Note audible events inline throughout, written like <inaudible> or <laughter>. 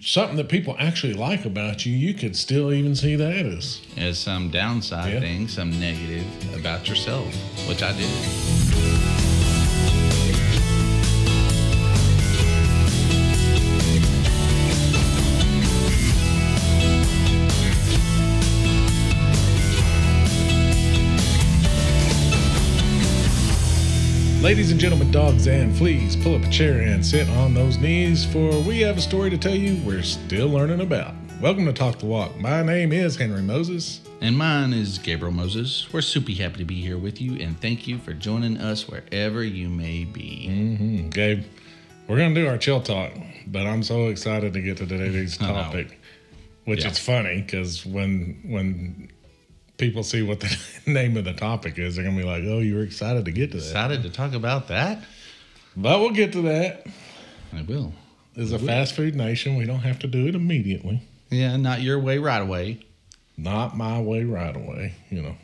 something that people actually like about you, you could still even see that as As some downside Yeah. thing, some negative about yourself, which I did. Ladies and gentlemen, dogs and fleas, pull up a chair and sit on those knees, for we have a story to tell you we're still learning about. Welcome to Talk the Walk. My name is Henry Moses. And mine is Gabriel Moses. We're super happy to be here with you, and thank you for joining us wherever you may be. Mm-hmm. Gabe, we're going to do our chill talk, but I'm so excited to get to today's <laughs> topic, which Yeah. is funny because when when people see what the <laughs> name of the topic is, they're going to be like, oh, you were excited to get to that. Excited to talk about that? But we'll get to that. I will. As a fast food nation, we don't have to do it immediately. Yeah, not your way right away. Not my way right away, you know.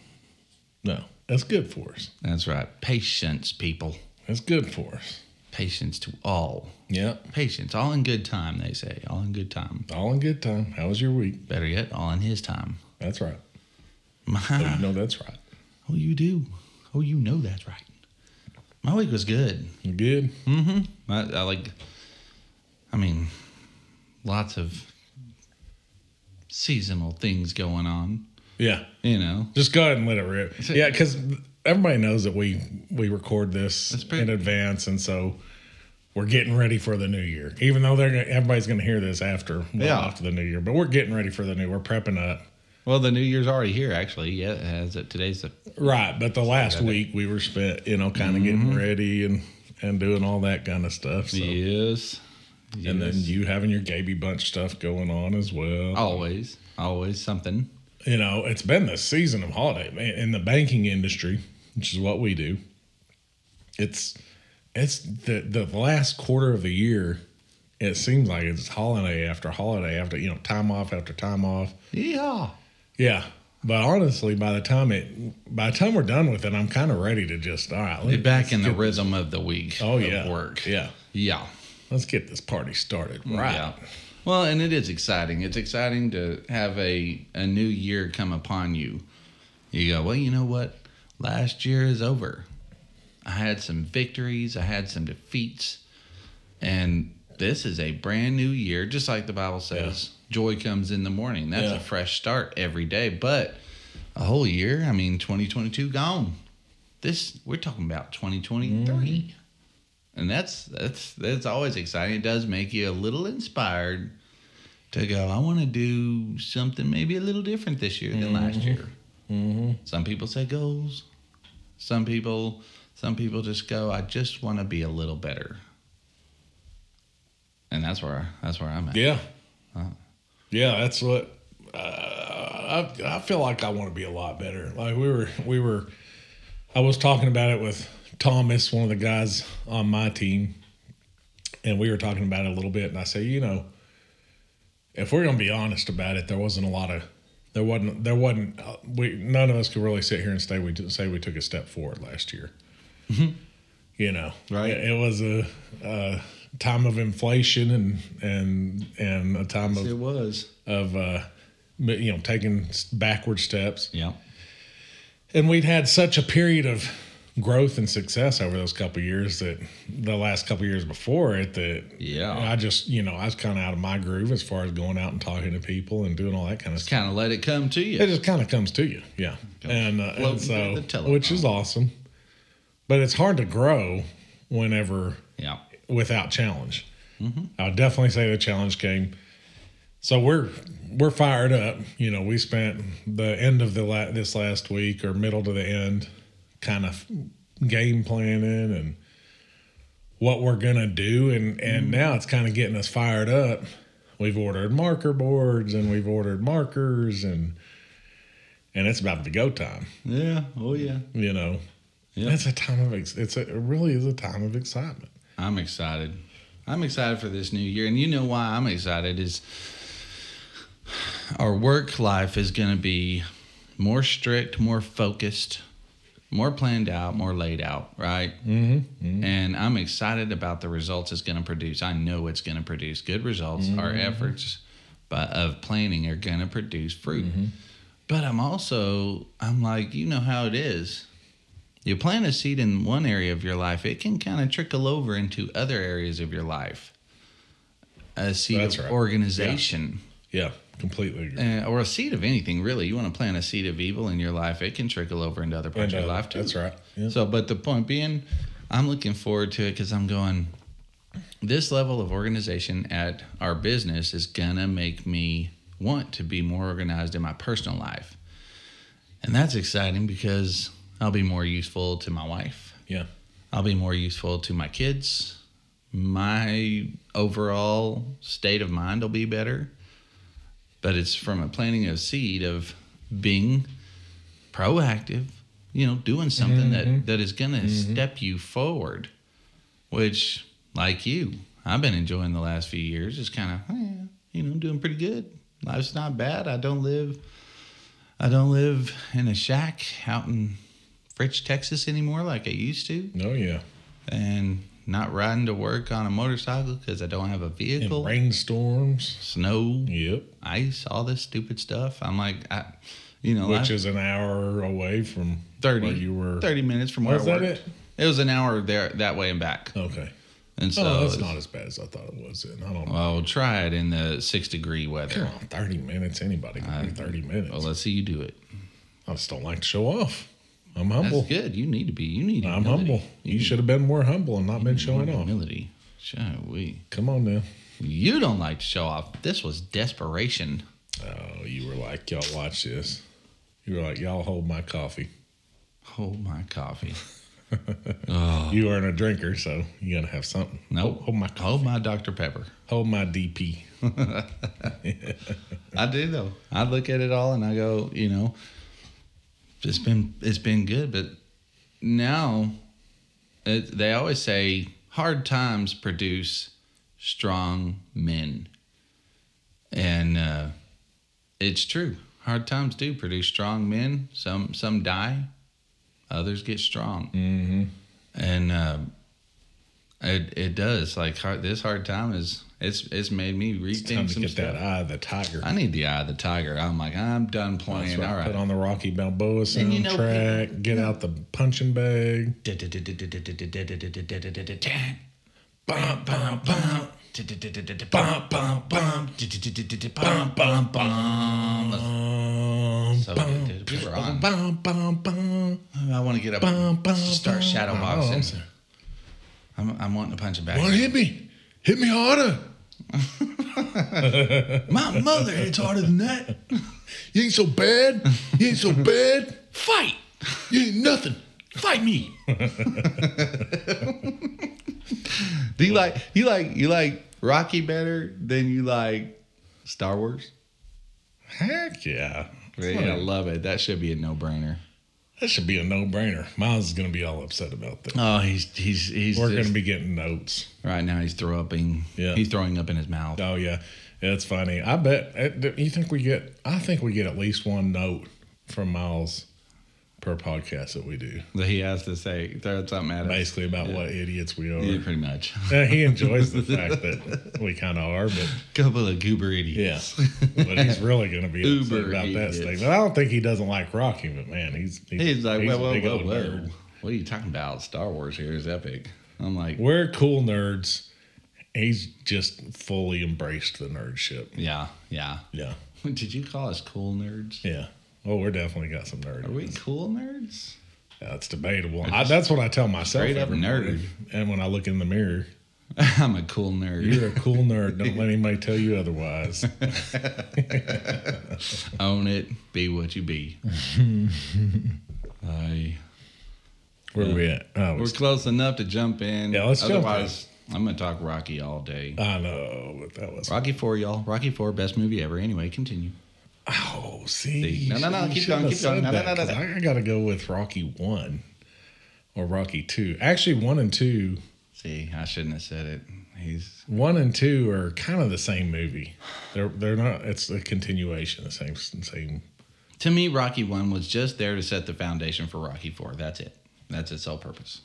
No, that's good for us. That's right. Patience, people. That's good for us. Patience to all. Yep. Patience, all in good time, they say. All in good time. All in good time. How was your week? Better yet, all in his time. That's right. Oh, you know that's right. oh, you do. Oh, you know that's right. My week was good. You good? Mm-hmm. I, I like. I mean, lots of seasonal things going on. Yeah. You know, Just go ahead and let it rip. Yeah, because everybody knows that we we record this pretty- in advance, and so we're getting ready for the new year. Even though they're gonna, everybody's going to hear this after well, Yeah. after the new year, but we're getting ready for the new. We're prepping up. Well, the New Year's already here. Actually, yeah, as it, today's the Right, but the last week we were spent, you know, kind of Mm-hmm. getting ready and and doing all that kind of stuff. So. yes, And then you having your Gaby Bunch stuff going on as well. always, always something. You know, it's been the season of holiday man, in the banking industry, which is what we do. It's it's the the last quarter of the year. It seems like it's holiday after holiday after you know time off after time off. Yeah, Yeah, but honestly, by the time it by the time we're done with it, I'm kind of ready to just all right. let's back in the get- rhythm of the week. Oh of yeah, work. Yeah, yeah. let's get this party started. Mm, right. Yeah. Well, and it is exciting. It's exciting to have a, a new year come upon you. You go, well, you know what? Last year is over. I had some victories, I had some defeats, and this is a brand new year, just like the Bible says. Joy comes in the morning. That's Yeah. a fresh start every day. But a whole year, I mean, 2022 gone. This we're talking about 2023 mm-hmm. and that's that's that's always exciting. It does make you a little inspired to go. I want to do something maybe a little different this year than last mm-hmm. year. Mm-hmm. Some people say goals. Some people some people just go. I just want to be a little better. And that's where that's where I'm at. Yeah. Huh. Yeah, that's what uh, I I feel like I want to be a lot better. Like we were we were I was talking about it with Thomas, one of the guys on my team, and we were talking about it a little bit and I say, you know, if we're going to be honest about it, there wasn't a lot of there wasn't there wasn't uh, we none of us could really sit here and say we say we took a step forward last year. You know, Right. It, it was a, a time of inflation and and and a time of It was. of uh, you know taking backward steps, Yeah. and we'd had such a period of growth and success over those couple of years that the last couple of years before it that Yeah. I just you know I was kind of out of my groove as far as going out and talking to people and doing all that kind of stuff. Kind of let it come to you. It just kind of comes to you, yeah, and, uh, and so through the telephone. which is awesome, but it's hard to grow whenever yeah. Without challenge. Mm-hmm. I would definitely say the challenge came. So we're we're fired up. You know, we spent the end of the la- this last week or middle to the end, kind of game planning and what we're gonna do, and and mm-hmm. now it's kind of getting us fired up. We've ordered marker boards and we've ordered markers and and it's about to go time. Yeah. Oh yeah. You know, Yeah. it's a time of ex- it's a, it really is a time of excitement. I'm excited. I'm excited for this new year. And you know why I'm excited is our work life is going to be more strict, more focused, more planned out, more laid out, right? Mm-hmm. And I'm excited about the results it's going to produce. I know it's going to produce good results. Our Mm-hmm. efforts but of planning are going to produce fruit. Mm-hmm. But I'm also I'm like, you know how it is. You plant a seed in one area of your life, it can kind of trickle over into other areas of your life. A seed That's of right. organization. Yeah, completely agree. Uh, or a seed of anything, really. You want to plant a seed of evil in your life, it can trickle over into other parts And, of your uh, life too. That's right. Yeah. So, but the point being, I'm looking forward to it because I'm going. This level of organization at our business is gonna make me want to be more organized in my personal life, and that's exciting because I'll be more useful to my wife. yeah. I'll be more useful to my kids. My overall state of mind will be better. But it's from a planting of seed of being proactive, you know, doing something that, that is going to step you forward, which, like you, I've been enjoying the last few years. It's kind of, eh, you know, doing pretty good. Life's not bad. I don't live, I don't live in a shack out in Fritch, Texas anymore like I used to, Oh yeah. and not riding to work on a motorcycle because I don't have a And vehicle. rainstorms. Snow, Yep. ice, all this stupid stuff. I'm like, I, you know, Which I- is an hour away from 30, where you were. 30 minutes from where Was I that worked. it? It was an hour there that way and back, Okay. and oh, so oh, that's not as bad as I thought it was. Then I don't know. well, try it in the six degree Come weather. on, thirty minutes. Anybody can do thirty minutes. Well, let's see you do it. I just don't like to show off. I'm humble. That's good. You need to be. You need. I'm humility. humble. You should have been more humble and not been showing off. Humility. Shall we? Come on now. You don't like to show off. This was desperation. Oh, you were like, y'all watch this. You were like, y'all hold my coffee. Hold my coffee. <laughs> You aren't a drinker, so you gotta have something. Nope. Hold, hold my coffee. Hold my Dr Pepper. Hold my DP. <laughs> I do though. I look at it all and I go, you know, it's been it's been good, but now it, they always say hard times produce strong men, and uh, it's true. Hard times do produce strong men. Some some die, others get strong, Mm-hmm. and uh, it it does. Like hard, this hard time is it's it's made me rethink to some get stuff. that eye of the tiger. I need the eye of the tiger. I'm like, I'm done playing. right. All Put on the Rocky Balboa And you know, soundtrack. get out the punching bag. Bum, bum, bum. Bum, bum, bum. Bum, bum, bum. So good, dude. We were on. bum, bum, bum, I want to get up bum, start bum. shadow Oh, I'm. I'm, I'm wanting to punch him back. What hit me? Hit me harder. <laughs> My mother hits harder than that. You ain't so bad. You ain't so bad. Fight. You ain't nothing. Fight me. <laughs> Do you like you like you like Rocky better than you like Star Wars? Heck yeah. Yeah, I love it. That should be a no brainer. That should be a no-brainer. Myles is going to be all upset about that. Oh, he's he's he's We're going to be getting notes. right now. He's throwing up. Yeah. He's throwing up in his mouth. Oh yeah, it's funny. I bet. uh, You think we get? I think we get at least one note from Myles per podcast that we do, That he has to say throw something at us. basically about what idiots we are. Yeah, pretty much. Yeah, he enjoys the <laughs> fact that we kind of are, but Couple of goober idiots. yeah, but he's really going to be Uber about that idiots. statement. I don't think he doesn't like Rocky, but man, he's He's like, a whoa, whoa, whoa, whoa. What are you talking about? Star Wars here is epic. I'm like, We're cool nerds. He's just fully embraced the nerdship. yeah, yeah. Yeah, <laughs> Did you call us cool nerds? yeah. Oh, we're definitely got some nerds. Are we cool nerds? Yeah, it's debatable. I, that's what I tell myself Straight up nerd. morning. And when I look in the mirror, <laughs> I'm a cool nerd. you're a cool nerd. Don't let <laughs> anybody tell you otherwise. <laughs> Own it. Be what you be. I. Where are we at? Oh, We're close enough to jump in. Yeah, let's jump in. Otherwise, I'm gonna talk Rocky all day. I know, but that was. Rocky Four, y'all. Rocky Four, best movie ever. Anyway, continue. Oh, see. See. No, no, no, keep going, keep going. No, no, no, no, no. I, I got to go with Rocky one or Rocky two. Actually, one and two. See, I shouldn't have said it. He's One and two are kind of the same movie. They're they're not. It's a continuation. The same same. To me, Rocky One was just there to set the foundation for Rocky Four. That's it. That's its sole purpose.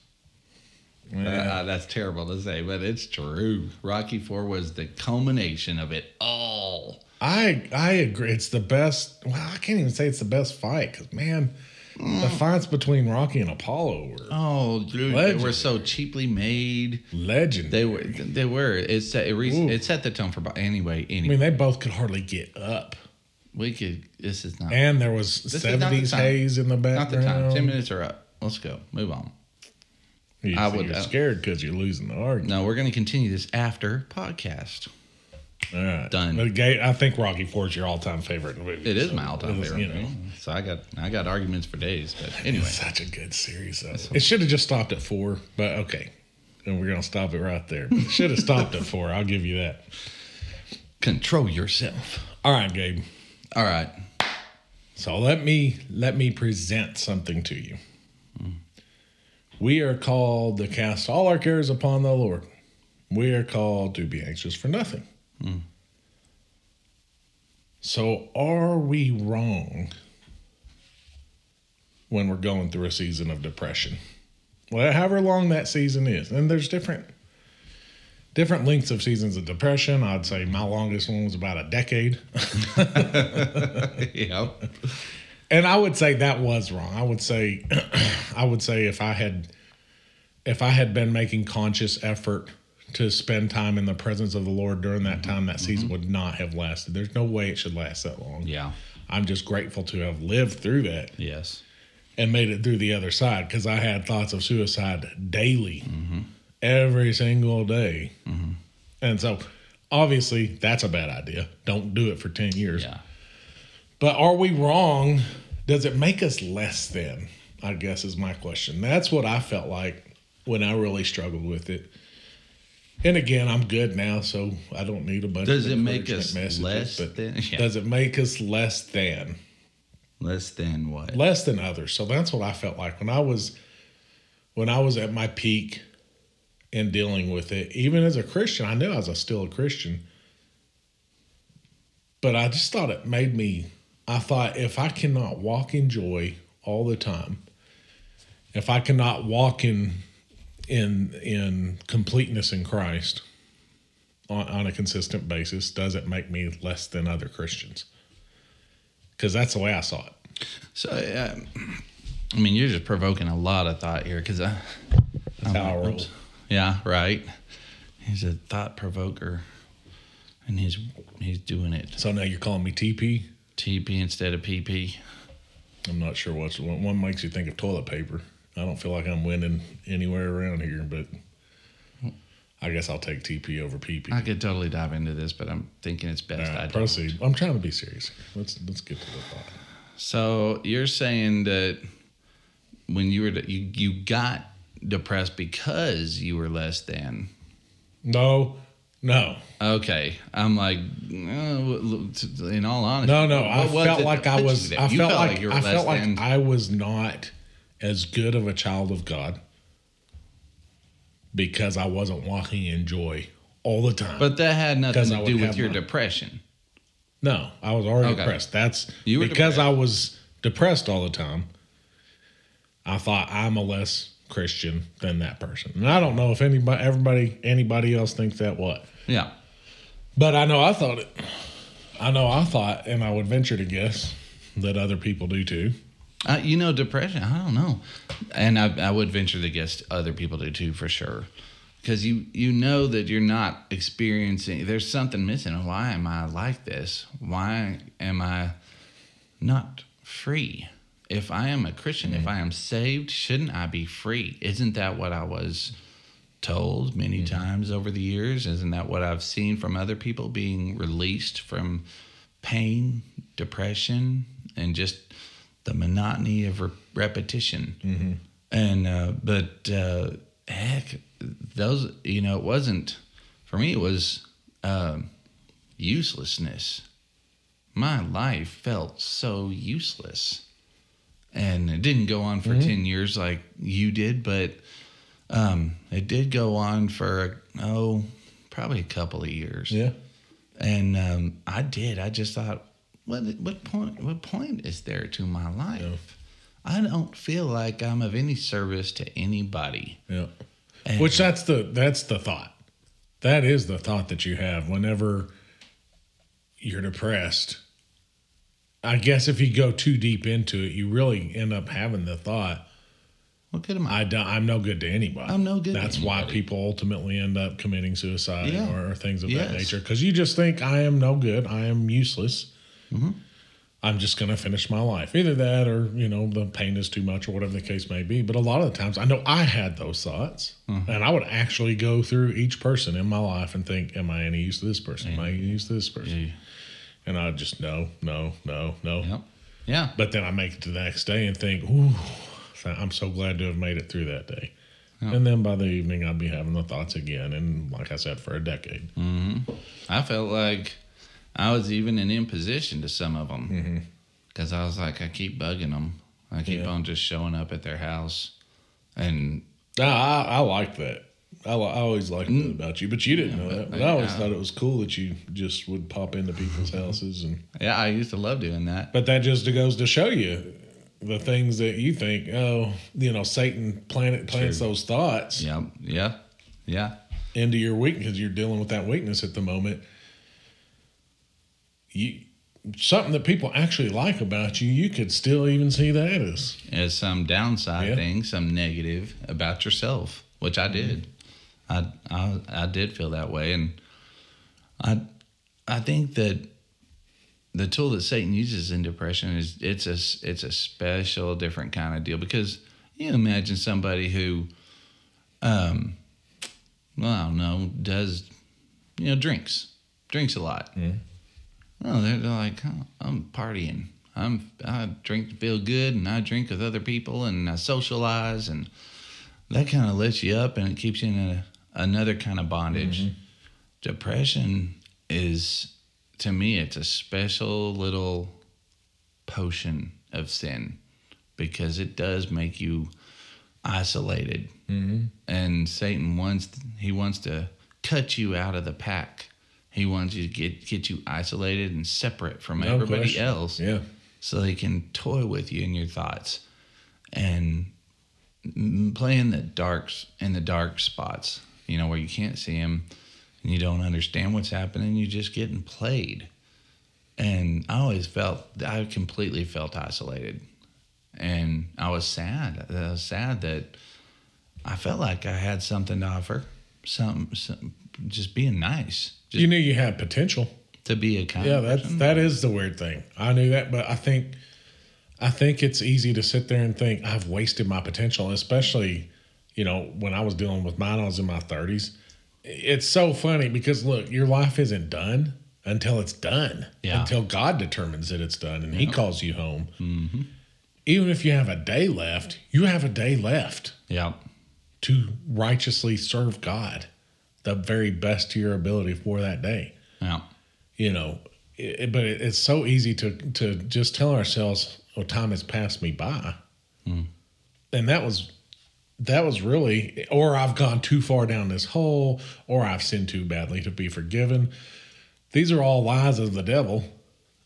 Uh, that's terrible to say, but it's true. Rocky Four was the culmination of it all. I I agree. It's the best. Well, I can't even say it's the best fight because man, the mm. fights between Rocky and Apollo were Oh, dude, they were so cheaply made. legend. They were. They were. It set. It, re- it set the tone for. bo- Anyway. I mean, they both could hardly get up, we could. This is not. and there was not the seventies haze in the not background. the time. Ten minutes are up. Let's go. Move on. You, I would- would. You're uh, scared because you're losing the argument. No, we're going to continue this after podcast. All right, Done. But Ga- I think Rocky Four is your all-time favorite movie. It is so my all-time favorite. You know, movie. So I got I got arguments for days. But anyway, it's such a good series. Though. It should have just stopped at four, but okay. And we're gonna stop it right there. It should have stopped at four. I'll give you that. control yourself. All right, Gabe. All right. So let me let me present something to you. We are called to cast all our cares upon the Lord. We are called to be anxious for nothing. So are we wrong when we're going through a season of depression? Well, however long that season is, and there's different different lengths of seasons of depression. I'd say my longest one was about a decade. <laughs> yeah. and I would say that was wrong. I would say, <clears throat> I would say if I had, if I had been making conscious effort to spend time in the presence of the Lord during that mm-hmm. time, that season mm-hmm. would not have lasted. There's no way it should last that long. Yeah. I'm just grateful to have lived through that Yes. and made it through the other side because I had thoughts of suicide daily, mm-hmm. every single day. And so, obviously, that's a bad idea. Don't do it for 10 years. Yeah. But are we wrong? Does it make us less than? I guess is my question. That's what I felt like when I really struggled with it. And again, I'm good now, so I don't need a bunch Does of it make us messages, less than- <laughs> yeah. Does it make us less than? Less than what? Less than others. So that's what I felt like when I was when I was at my peak in dealing with it. Even as a Christian, I knew I was still a Christian. But I just thought it made me I thought if I cannot walk in joy all the time, if I cannot walk in in in completeness in Christ on, on a consistent basis, does it make me less than other Christians? Because that's the way I saw it. So, uh, I mean, you're just provoking a lot of thought here because I. That's how I roll. Yeah, right. He's a thought provoker, and he's he's doing it So now you're calling me TP? TP instead of PP. I'm not sure what's one, one makes you think of toilet paper. I don't feel like I'm winning anywhere around here, but I guess I'll take TP over PP. I could totally dive into this, but I'm thinking it's best All I right, don't. proceed. I'm trying to be serious. Let's let's get to the thought. So you're saying that when you were you you got depressed because you were less than. No, no, Okay, I'm like, uh, in all honesty, no, no. I felt like I was. I You felt like, you were I less felt like than. I was not as good of a child of God because I wasn't walking in joy all the time. but that had nothing to do with your my- depression. No, I was already Okay. depressed. That's You because depressed. I was depressed all the time. I thought I'm a less Christian than that person, and I don't know if anybody, everybody, anybody else thinks that what. Yeah. But I know I thought it. I know I thought, and I would venture to guess that other people do too. Uh, you know, depression. I don't know, and I, I would venture to guess other people do too for sure, because you you know that you're not experiencing. There's something missing. Why am I like this? Why am I not free? If I am a Christian, if I am saved, shouldn't I be free? Isn't that what I was told many times over the years? Isn't that what I've seen from other people being released from pain, depression, and just the monotony of re- repetition? And uh, but uh, heck, those you know it wasn't for me. It was um uselessness. My life felt so useless, and it didn't go on for ten years like you did, but um, it did go on for oh probably a couple of years. Yeah, And um, I did. I just thought, what what point what point is there to my life? I don't feel like I'm of any service to anybody. Yeah. And- Which that's the that's the thought. That is the thought that you have whenever you're depressed. I guess if you go too deep into it, you really end up having the thought, What good am I? I do, I'm no good to anybody. I'm no good to That's why people ultimately end up committing suicide Yeah. or things of Yes. that nature because you just think I am no good, I am useless. Mm-hmm. I'm just going to finish my life. Either that or, you know, the pain is too much or whatever the case may be. But a lot of the times I know I had those thoughts Mm-hmm. and I would actually go through each person in my life and think, am I any use to this person? Am I any use to this person? Yeah. And I just, no, no, no, no. Yep. Yeah. But then I make it to the next day and think, ooh, I'm so glad to have made it through that day. And then by the evening, I'd be having the thoughts again. And like I said, for a decade. I felt like I was even an imposition to some of them because mm-hmm. I was like, I keep bugging them. I keep Yeah. on just showing up at their house, and I, I, I like that. I, I always liked that mm. about you, but you didn't know that. But I always yeah. thought it was cool that you just would pop into people's houses. and yeah, I used to love doing that. But that just goes to show you the things that you think, oh, you know, Satan planet plants those thoughts Yeah, yeah, yeah. into your weakness you're dealing with that weakness at the moment. You something that people actually like about you, you could still even see that as As some downside Yeah. thing, some negative about yourself, which I did. I, I I did feel that way, and I I think that the tool that Satan uses in depression is it's a it's a special different kind of deal because you imagine somebody who, um, well I don't know, does you know drinks drinks a lot. Oh, they're, they're like, oh, I'm partying. I'm I drink to feel good, and I drink with other people, and I socialize, and that kind of lifts you up, and it keeps you in a, another kind of bondage. Mm-hmm. Depression is, to me, it's a special little potion of sin because it does make you isolated, mm-hmm. and Satan wants he wants to cut you out of the pack. He wants you to get get you isolated and separate from No everybody question. else yeah. so they can toy with you in your thoughts and play in the darks in the dark spots you know where you can't see him and you don't understand what's happening you're just getting played and i always felt i completely felt isolated and i was sad i was sad that i felt like i had something to offer something, some just being nice just You knew you had potential. to be a kind Yeah, that's person. that is the weird thing. I knew that, but I think I think it's easy to sit there and think I've wasted my potential, especially you know when I was dealing with mine. I was in my thirties. It's so funny because look, your life isn't done until it's done. Yeah. Until God determines that it's done and He calls you home. Mm-hmm. Even if you have a day left, you have a day left yeah to righteously serve God, the very best to your ability for that day. Yeah. You know it, but it, it's so easy to to just tell ourselves oh time has passed me by. And that was that was really or i've gone too far down this hole or i've sinned too badly to be forgiven. These are all lies of the devil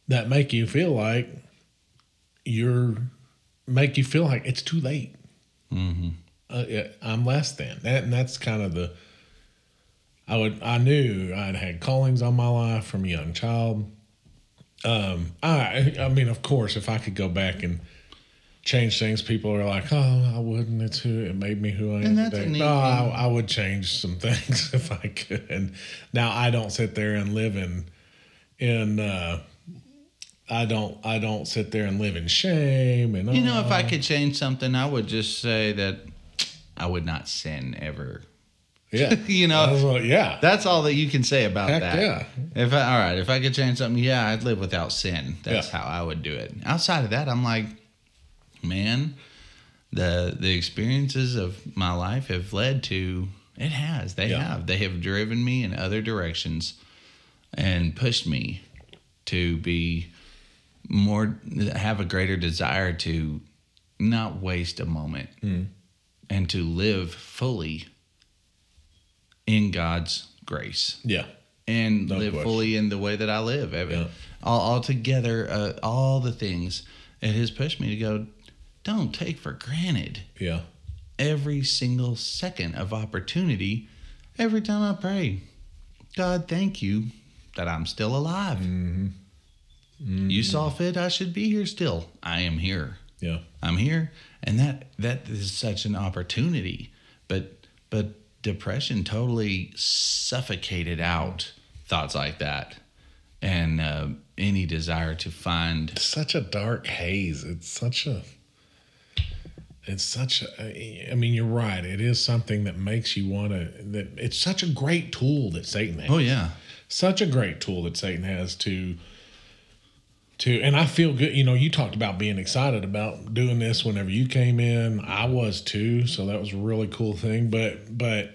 that make you feel like you're make you feel like it's too late. Mm-hmm. uh, i'm less than. That and that's kind of the I would I knew I'd had callings on my life from a young child. Um, I I mean, of course, if I could go back and change things, people are like, "Oh, I wouldn't." It's who it made me who I am And that's a today. neat No, I. I would change some <laughs> things if I could. And Now I don't sit there and live in in. Uh, I don't. I don't sit there and live in shame. And You know, if I could change something, I would just say that I would not sin ever. Yeah, <laughs> You know, I was like, yeah, That's all that you can say about Heck that. yeah. If I, all right, if I could change something, yeah, I'd live without sin. That's Yeah. how I would do it. Outside of that, I'm like, man, the the experiences of my life have led to it has. They Yeah. have. They have driven me in other directions and pushed me to be more have a greater desire to not waste a moment hmm. and to live fully in God's grace yeah, and No live question. fully in the way that I live. Yeah. All, all together, uh, all the things. It has pushed me to go, don't take for granted Yeah. every single second of opportunity every time I pray. God, thank you that I'm still alive. You saw fit I should be here still. I am here. Yeah. I'm here, and that that is such an opportunity. But but depression totally suffocated out thoughts like that, and uh, any desire to find. It's such a dark haze. It's such a. It's such a. I mean, you're right. It is something that makes you want to. That it's such a great tool that Satan has. Oh yeah, such a great tool that Satan has to to and I feel good, you know, you talked about being excited about doing this whenever you came in. I was too, so that was a really cool thing, but but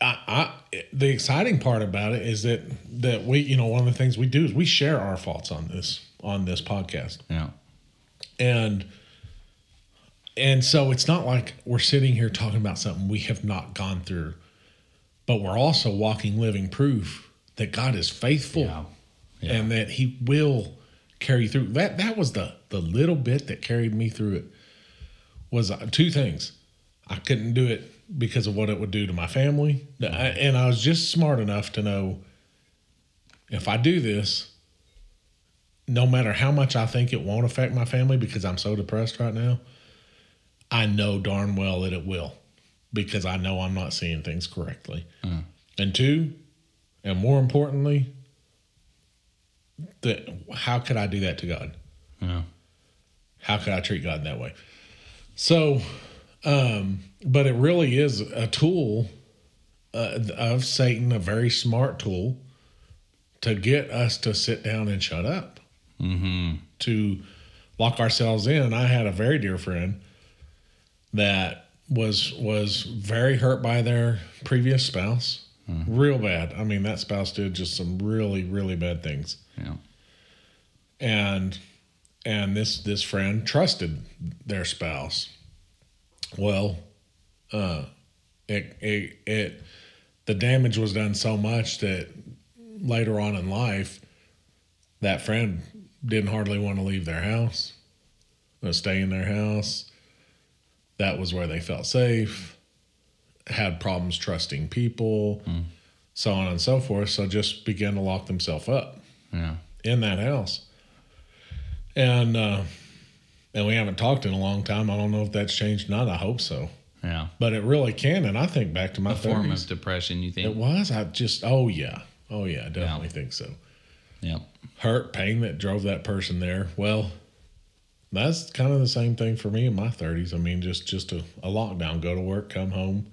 I, I the exciting part about it is that that we, you know, one of the things we do is we share our faults on this on this podcast yeah, and and so it's not like we're sitting here talking about something we have not gone through but we're also walking living proof that god is faithful Yeah. Yeah. and that he will carry you through. That that was the the little bit that carried me through it was uh, two things. I couldn't do it because of what it would do to my family. And i was just smart enough to know if i do this no matter how much I think it won't affect my family because I'm so depressed right now, I know darn well that it will because I know I'm not seeing things correctly. And two, and more importantly, that how could I do that to God? yeah, How could I treat God that way? So, um, but it really is a tool uh, of Satan, a very smart tool to get us to sit down and shut up mm-hmm. to lock ourselves in. I had a very dear friend that was was very hurt by their previous spouse, real bad. I mean, that spouse did just some really really bad things, yeah, and and this this friend trusted their spouse. Well, uh, it it it the damage was done so much that later on in life, that friend didn't hardly want to leave their house, stay in their house. That was where they felt safe. Had problems trusting people, so on and so forth. So just began to lock themselves up yeah, in that house. And uh, and we haven't talked in a long time. I don't know if that's changed or not. I hope so. yeah. But it really can. And I think back to my A form 30s. of depression, you think? It was. I just oh yeah. Oh yeah, I definitely think so. Yep. Hurt, pain that drove that person there. Well, that's kind of the same thing for me in my thirties. I mean, just just a, a lockdown. Go to work, come home,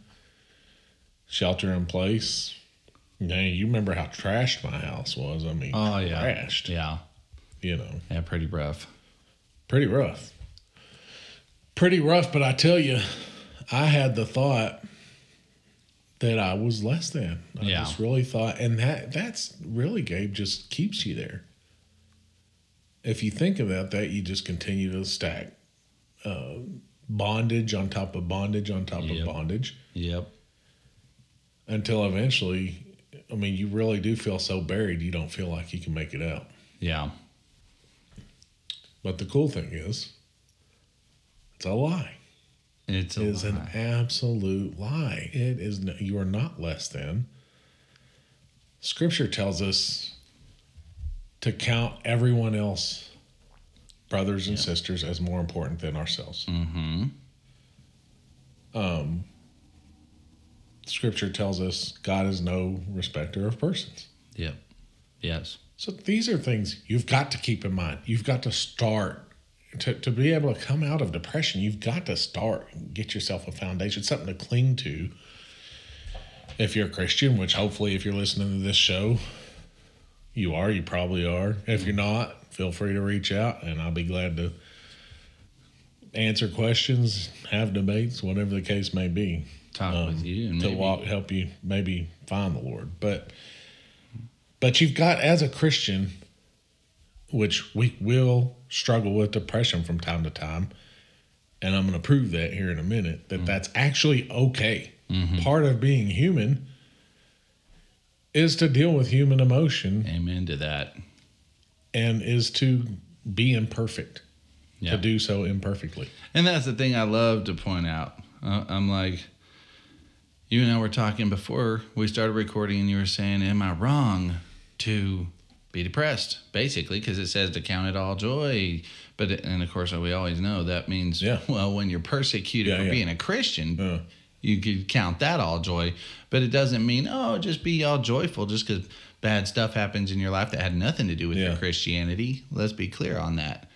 shelter in place. Now you remember how trashed my house was. I mean, Oh yeah. trashed. Yeah. You know, Yeah. Pretty rough. pretty rough. Pretty rough, but I tell you, I had the thought that I was less than. I Yeah. just really thought, and that that's really Gabe just keeps you there. If you think about that, you just continue to stack uh, bondage on top of bondage on top Yep. of bondage Yep. Until eventually, I mean, you really do feel so buried you don't feel like you can make it out. Yeah. But the cool thing is, it's a lie. It's a is an absolute lie. It is no, you are not less than. Scripture tells us to count everyone else, brothers and sisters, as more important than ourselves. Mm-hmm. Scripture tells us God is no respecter of persons. Yep. Yes. So these are things you've got to keep in mind. You've got to start to, to be able to come out of depression. You've got to start and get yourself a foundation, something to cling to. If you're a Christian, which hopefully, if you're listening to this show, you are. You probably are. If you're not, feel free to reach out, and I'll be glad to answer questions, have debates, whatever the case may be Talk um, with you and to maybe, walk help you maybe find the Lord. But but you've got as a Christian, which we will struggle with depression from time to time, and I'm going to prove that here in a minute that mm-hmm. that's actually okay. Mm-hmm. Part of being human is to deal with human emotion Amen to that. and is to be imperfect, Yeah. to do so imperfectly. And that's the thing I love to point out. Uh, I'm like, you and I were talking before we started recording, and you were saying, Am I wrong to be depressed? Basically, because it says to count it all joy. But, and of course, we always know that means, Yeah. well, when you're persecuted Yeah, for yeah. being a Christian, Uh, you could count that all joy. But it doesn't mean, oh, just be all joyful just because bad stuff happens in your life that had nothing to do with your Christianity. Let's be clear on that.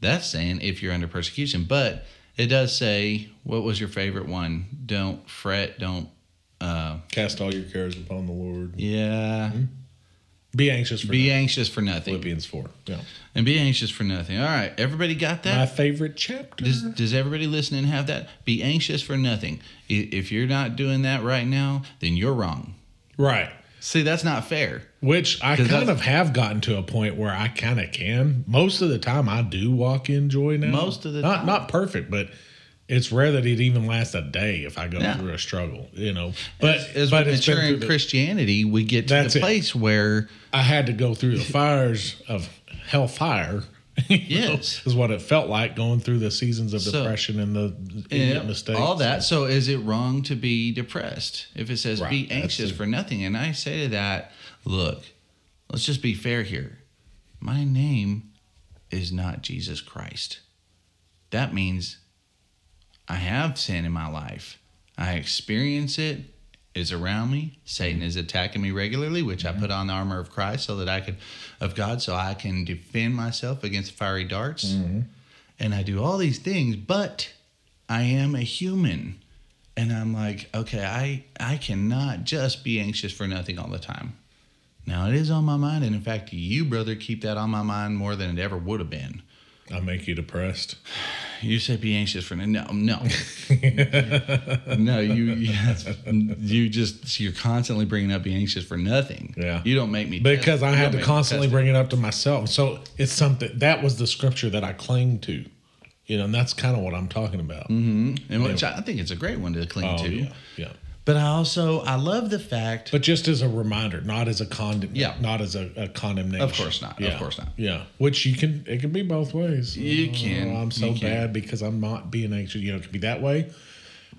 That's saying if you're under persecution. But it does say, what was your favorite one? Don't fret. Don't, uh, cast all your cares upon the Lord. yeah. Be anxious for Be nothing. anxious for nothing. Philippians 4. Yeah. And be anxious for nothing. All right. Everybody got that? My favorite chapter. Does, does everybody listening have that? Be anxious for nothing. If you're not doing that right now, then you're wrong. right. See, that's not fair. Which I kind of have gotten to a point where I kind of can. Most of the time, I do walk in joy now. Most of the not time. not perfect, but it's rare that it even lasts a day if I go through a struggle. You know, but As but we mature in Christianity, we get to the it. place where I had to go through the fires of hellfire. <laughs> you know, Yes. is what it felt like going through the seasons of So- depression and the idiot mistakes. all that. So is it wrong to be depressed if it says Right, be anxious it. for nothing? And I say to that, look, let's just be fair here. My name is not Jesus Christ. That means I have sin in my life. I experience it. Is around me. Satan is attacking me regularly, which I put on the armor of Christ so that I could, of God, so I can defend myself against fiery darts. Mm-hmm. And I do all these things, but I am a human. And I'm like, okay, I, I cannot just be anxious for nothing all the time. Now it is on my mind. And in fact, you, brother, keep that on my mind more than it ever would have been. I make you depressed. <sighs> <sighs> You say be anxious for no, no, <laughs> no. You, you, you just you're constantly bringing up be anxious for nothing. Yeah. you don't make me because I had to constantly bring it up to myself. So it's something that was the scripture that I cling to, you know, and that's kind of what I'm talking about. Mm-hmm. and which I think it's a great one to cling Oh, to. yeah, yeah. But I also I love the fact But just as a reminder, not as a condemn, Yeah. not as a, a condemnation. Of course not. Of course not. Yeah, which you can. It can be both ways. You Oh, can. I'm so can. bad because I'm not being anxious. You know, it can be that way,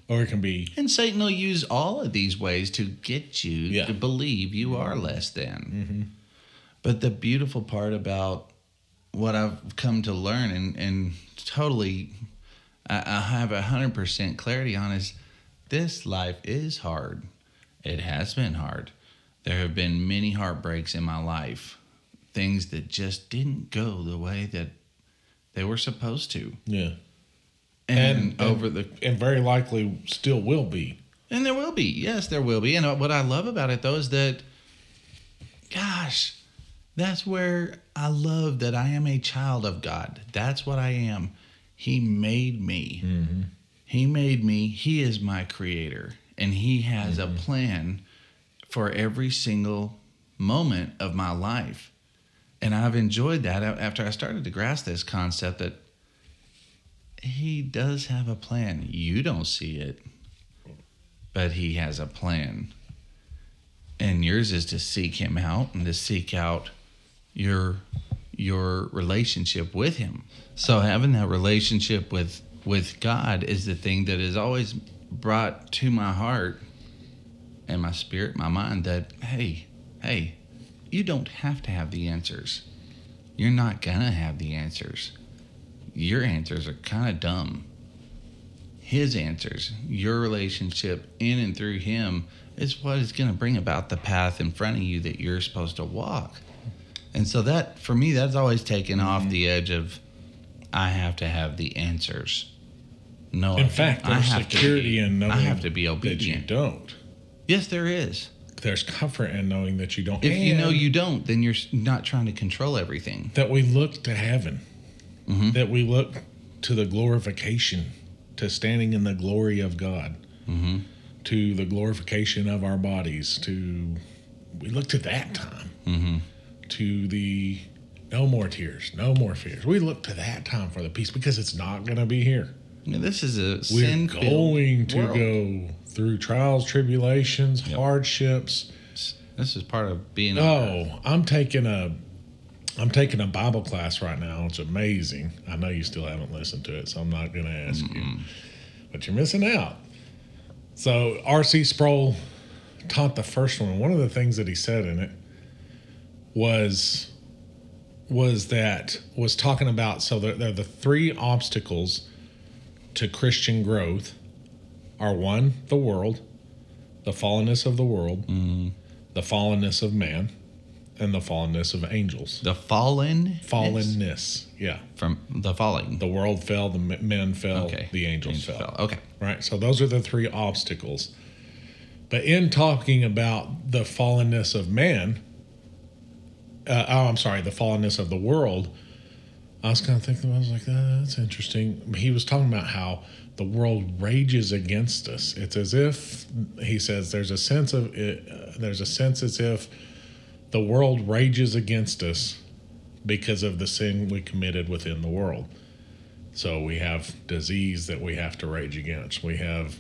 or it can be. And Satan will use all of these ways to get you Yeah. to believe you are less than. Mm-hmm. But the beautiful part about what I've come to learn and, and totally I, I have a hundred percent clarity on is this life is hard. It has been hard. There have been many heartbreaks in my life, things that just didn't go the way that they were supposed to. Yeah, And, And- over the and very likely still will be. And there will be. Yes, there will be. And uh, what I love about it, though, is that, gosh, that's where I love that I am a child of God. That's what I am. He made me. Mm-hmm. He made me. He is my creator. And He has a mm-hmm. plan for every single moment of my life. And I've enjoyed that after I started to grasp this concept that He does have a plan. You don't see it but he has a plan. And yours is to seek him out and to seek out your your relationship with him. So having that relationship with with God is the thing that is always brought to my heart and my spirit, my mind that hey, hey, you don't have to have the answers. You're not gonna have the answers. Your answers are kind of dumb his answers, your relationship in and through him is what is going to bring about the path in front of you that you're supposed to walk. And so that for me that's always taken off mm-hmm. the edge of I have to have the answers. No, In fact, I there's have to security be- in knowing I have to be that you don't. Yes, there is. There's comfort in knowing that you don't. If you know you don't, then you're not trying to control everything. that we look to heaven, Mhm. that we look to the glorification, to standing in the glory of God, Mhm. to the glorification of our bodies, to we look to that time, Mhm. to the no more tears, no more fears. We look to that time for the peace because it's not going to be here. Now, this is a We're going to world. go through trials, tribulations, Yep. hardships, This is part of being. Oh, I'm taking a I'm taking a Bible class right now. It's amazing. I know you still haven't listened to it, so I'm not going to ask you. But you're missing out. So R.C. Sproul taught the first one. One of the things that he said in it was was that was talking about so there, there are the three obstacles to Christian growth are one the world, the fallenness of the world, mm-hmm. the fallenness of man, and the fallenness of angels. The fallen. Fallenness, yeah. From the falling. The world fell, the men fell, okay. the angels, Angels fell. Okay. Right? So those are the three obstacles. But in talking about the fallenness of man, uh, oh, I'm sorry, the fallenness of the world, I was kind of thinking, I was like, "Ah, that's interesting. He was talking about how the world rages against us. It's as if, he says, there's a sense of, it, uh, there's a sense as if the world rages against us because of the sin we committed within the world. So we have disease that we have to rage against. We have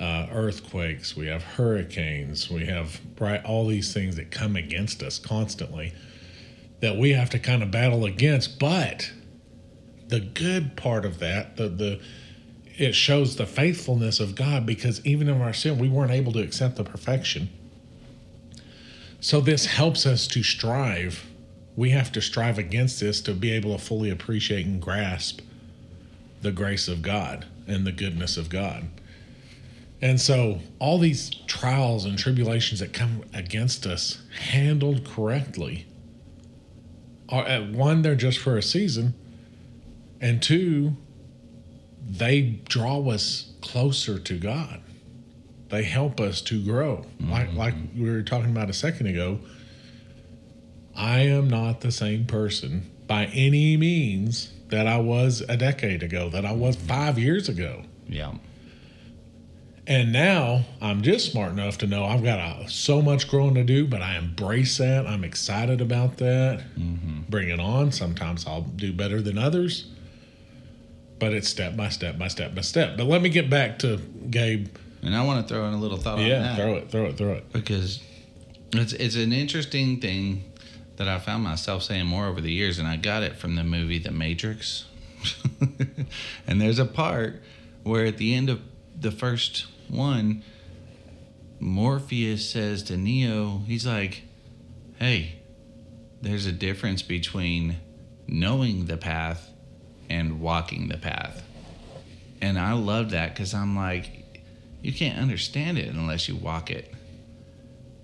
uh, earthquakes. We have hurricanes. We have all these things that come against us constantly that we have to kind of battle against. But the good part of that, the the it shows the faithfulness of God because even in our sin, we weren't able to accept the perfection. So this helps us to strive. We have to strive against this to be able to fully appreciate and grasp the grace of God and the goodness of God. And so all these trials and tribulations that come against us, handled correctly, are at one, they're just for a season, and two, they draw us closer to God. They help us to grow. Mm-hmm. Like like we were talking about a second ago, I am not the same person by any means that I was a decade ago, that I was mm-hmm. five years ago. Yeah. And now I'm just smart enough to know I've got uh so much growing to do, but I embrace that. I'm excited about that. Bring it on. Sometimes I'll do better than others, but it's step by step by step by step. But let me get back to Gabe. And I want to throw in a little thought on Yeah, throw it, throw it, throw it. because it's it's an interesting thing that I found myself saying more over the years, and I got it from the movie The Matrix. <laughs> and there's a part where at the end of the first one, Morpheus says to Neo, he's like, "Hey, there's a difference between knowing the path and walking the path." And I love that because I'm like, you can't understand it unless you walk it.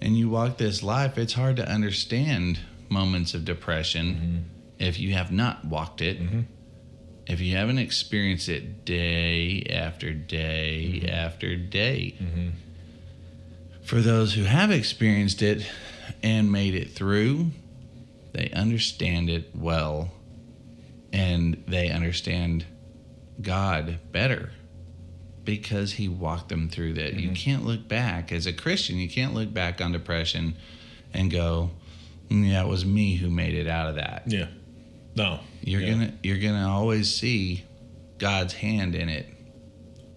And you walk this life, it's hard to understand moments of depression mm-hmm. if you have not walked it. Mm-hmm. If you haven't experienced it day after day mm-hmm. after day. Mm-hmm. For those who have experienced it and made it through, they understand it well and they understand God better because he walked them through that. You mm-hmm. can't look back as a Christian, you can't look back on depression and go, "Mm, yeah, it was me who made it out of that. Yeah. No. You're Yeah. gonna you're gonna always see God's hand in it,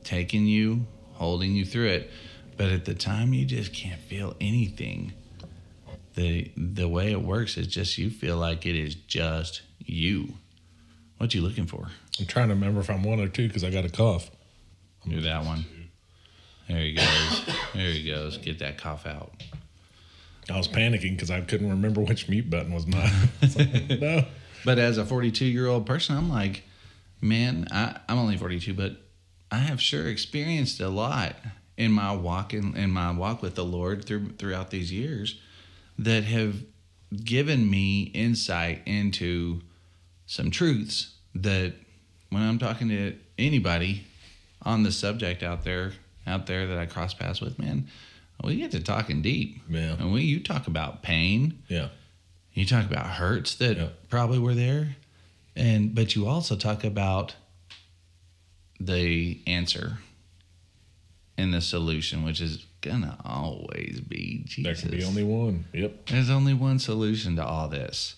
taking you, holding you through it. But at the time you just can't feel anything. The the way it works is just you feel like it is just you. What you looking for? I'm trying to remember if I'm one or two because I got a cough. Do that one. There he goes. There he goes. Get that cough out. I was panicking because I couldn't remember which mute button was mine. <laughs> Like, no. But as a 42 year old person, I'm like, man, I, I'm only 42, but I have sure experienced a lot in my walk in, in my walk with the Lord through throughout these years that have given me insight into some truths that when I'm talking to anybody on the subject out there out there that I cross paths with, man, we get to talking deep. Yeah. And we you talk about pain, Yeah. You talk about hurts that Yeah. probably were there, and but you also talk about the answer and the solution, which is gonna always be Jesus. There can be only one. Yep. There's only one solution to all this.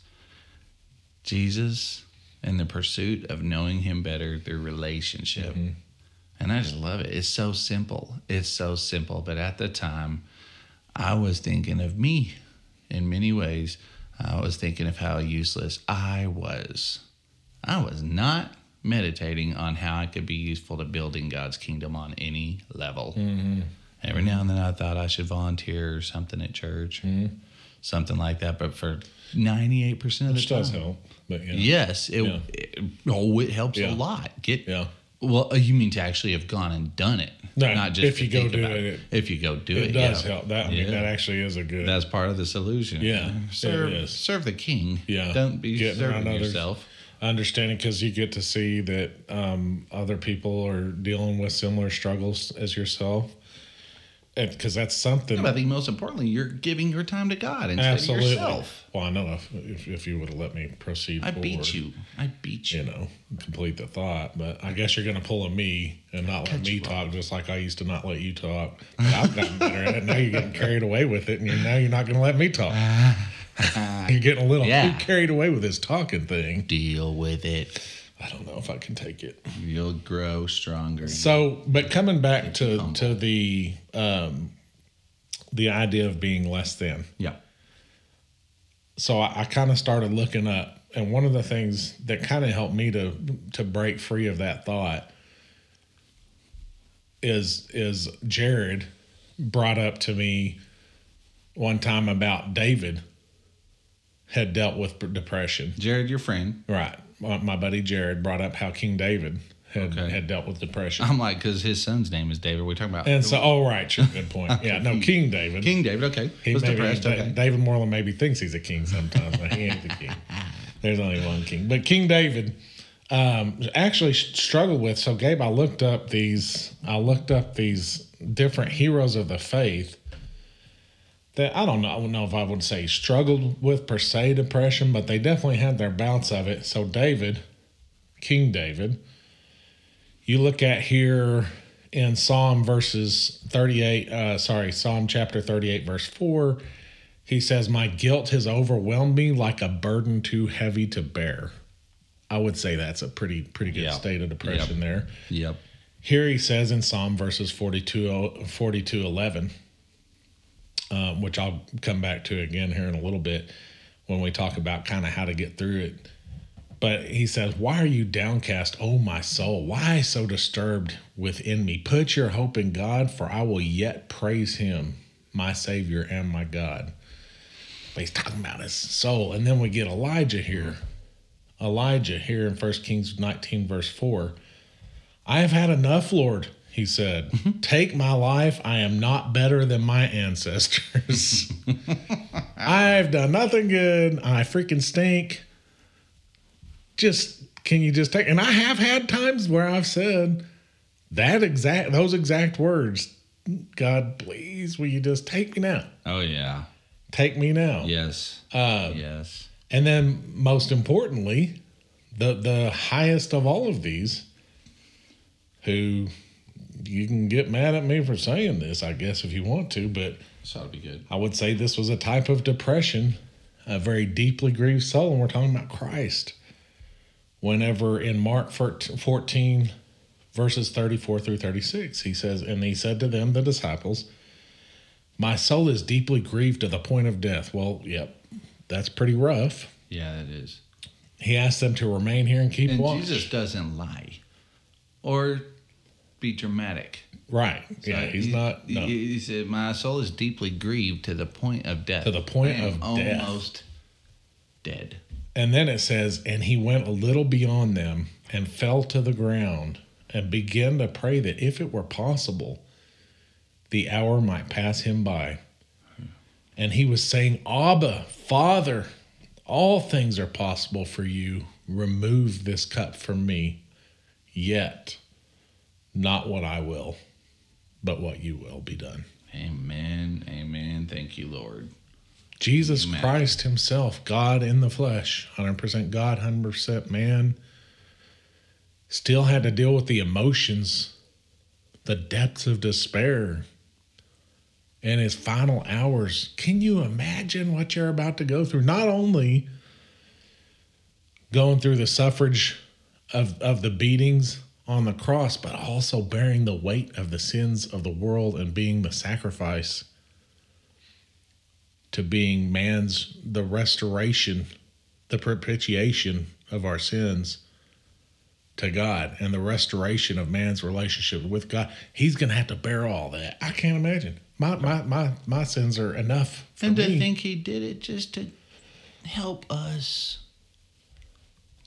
Jesus and the pursuit of knowing him better through relationship. Mm-hmm. And I just love it. It's so simple. It's so simple. But at the time, I was thinking of me. in many ways, I was thinking of how useless I was. I was not meditating on how I could be useful to building God's kingdom on any level. Mm-hmm. Every now and then I thought I should volunteer or something at church, Mm-hmm. something like that. But for 98% of the Which time, does help. But yeah. yes, it, Yeah. it, oh, it helps Yeah. a lot. Get Yeah. Well, uh, you mean to actually have gone and done it, No, not just if you go do about it, If you go do it, It does yeah. help. That I mean, Yeah. that actually is a good. That's part of the solution. Yeah, serve it serve the king. Yeah. don't be Getting serving others. yourself. understanding because you get to see that um, other people are dealing with similar struggles as yourself, because that's something. But I think most importantly, you're giving your time to God instead absolutely. of yourself. Well, I know if if, if you would have let me proceed, I forward, beat you. I beat you. You know, complete the thought. But I guess you're going to pull a me and not let me talk, just like I used to not let you talk. But I've gotten better at it. Now you're getting carried away with it, and you're, now you're not going to let me talk. Ah. <laughs> you're getting a little Yeah. too carried away with this talking thing. Deal with it. I don't know if I can take it. You'll grow stronger. So, but coming back to humble. to the um, the idea of being less than. yeah. So I, I kind of started looking up, and one of the things that kind of helped me to to break free of that thought is is Jared brought up to me one time about David had dealt with depression. Jared, your friend. Right, my, my buddy Jared brought up how King David had Okay. had dealt with depression. I'm like, because his son's name is David. We're talking about And so, oh right, sure, good point. <laughs> Yeah, no, King David. King David. Okay, He was maybe, depressed. Okay. David Moreland maybe thinks he's a king sometimes, but he ain't the king. <laughs> There's only one king. But King David um, actually struggled with. So, Gabe, I looked up these. I looked up these different heroes of the faith. That I don't know. I don't know if I would say struggled with per se depression, but they definitely had their bouts of it. So, David, King David, you look at here in Psalm verses 38, uh, sorry, Psalm chapter 38, verse 4, he says, My guilt has overwhelmed me like a burden too heavy to bear. I would say that's a pretty pretty good Yeah. state of depression Yep. there. Yep. Here he says in Psalm verses 42, 42 11, um, which I'll come back to again here in a little bit when we talk about kind of how to get through it. But he says, Why are you downcast, O my soul? Why so disturbed within me? Put your hope in God, for I will yet praise him, my Savior and my God. But he's talking about his soul. And then we get Elijah here. Elijah here in 1 Kings 19, verse 4. I have had enough, Lord, he said. Take my life. I am not better than my ancestors. <laughs> I've done nothing good. I freaking stink. Just can you just take and I have had times where I've said that exact those exact words. God, please, will you just take me now? Oh yeah. Take me now. Yes. Uh, yes. and then, most importantly, the the highest of all of these, who you can get mad at me for saying this, I guess, if you want to, but This ought to be good. I would say this was a type of depression, a very deeply grieved soul, and we're talking about Christ. Whenever in Mark 14, verses 34 through 36, he says, And he said to them, the disciples, My soul is deeply grieved to the point of death. Well, yep, that's pretty rough. Yeah, it is. He asked them to remain here and keep And watch. Jesus doesn't lie or be dramatic. right. Yeah, he's he- not. No. He, said, "My soul is deeply grieved to the point of death. To the point of death. almost dead." And then it says, and he went a little beyond them and fell to the ground and began to pray that if it were possible, the hour might pass him by. And he was saying, Abba, Father, all things are possible for you. Remove this cup from me. Yet, not what I will, but what you will be done. Amen. Amen. Thank you, Lord. Jesus Amen. Christ Himself, God in the flesh, 100% God, 100% man, still had to deal with the emotions, the depths of despair, in his final hours. Can you imagine what you're about to go through? Not only going through the suffrage of, of the beatings on the cross, but also bearing the weight of the sins of the world and being the sacrifice to being man's the restoration, the propitiation of our sins to God and the restoration of man's relationship with God. He's going to have to bear all that. I can't imagine. My my my my sins are enough for and to me. think he did it just to help us.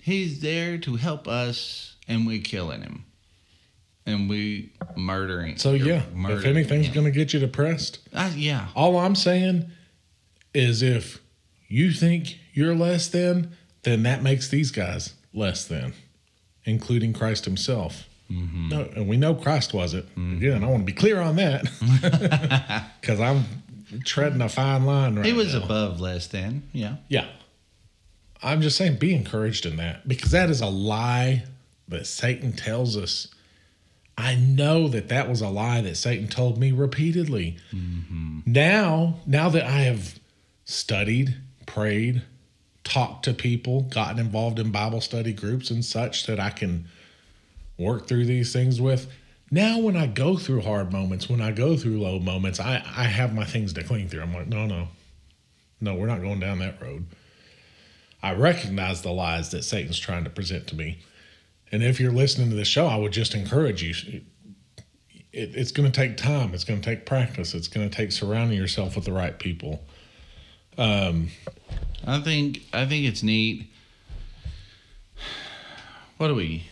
He's there to help us, and we killing him, and we murdering. so yeah, if anything's him. going to get you depressed, Uh, yeah, all I'm saying is if you think you're less than, then that makes these guys less than, including Christ himself. Mm-hmm. No, and we know Christ wasn't. Again, I want to be clear on that <laughs> because I'm treading a fine line right he was now. above less than. Yeah, Yeah. I'm just saying, be encouraged in that because that is a lie that Satan tells us. I know that that was a lie that Satan told me repeatedly. Mm-hmm. Now, now that I have studied, prayed, talked to people, gotten involved in Bible study groups and such that I can work through these things with. Now, when I go through hard moments, when I go through low moments, I, I have my things to cling through. I'm like, no, no, no, we're not going down that road. I recognize the lies that Satan's trying to present to me. And if you're listening to this show, I would just encourage you. It, it's going to take time. It's going to take practice. It's going to take surrounding yourself with the right people. Um, I think I think it's neat. What are we?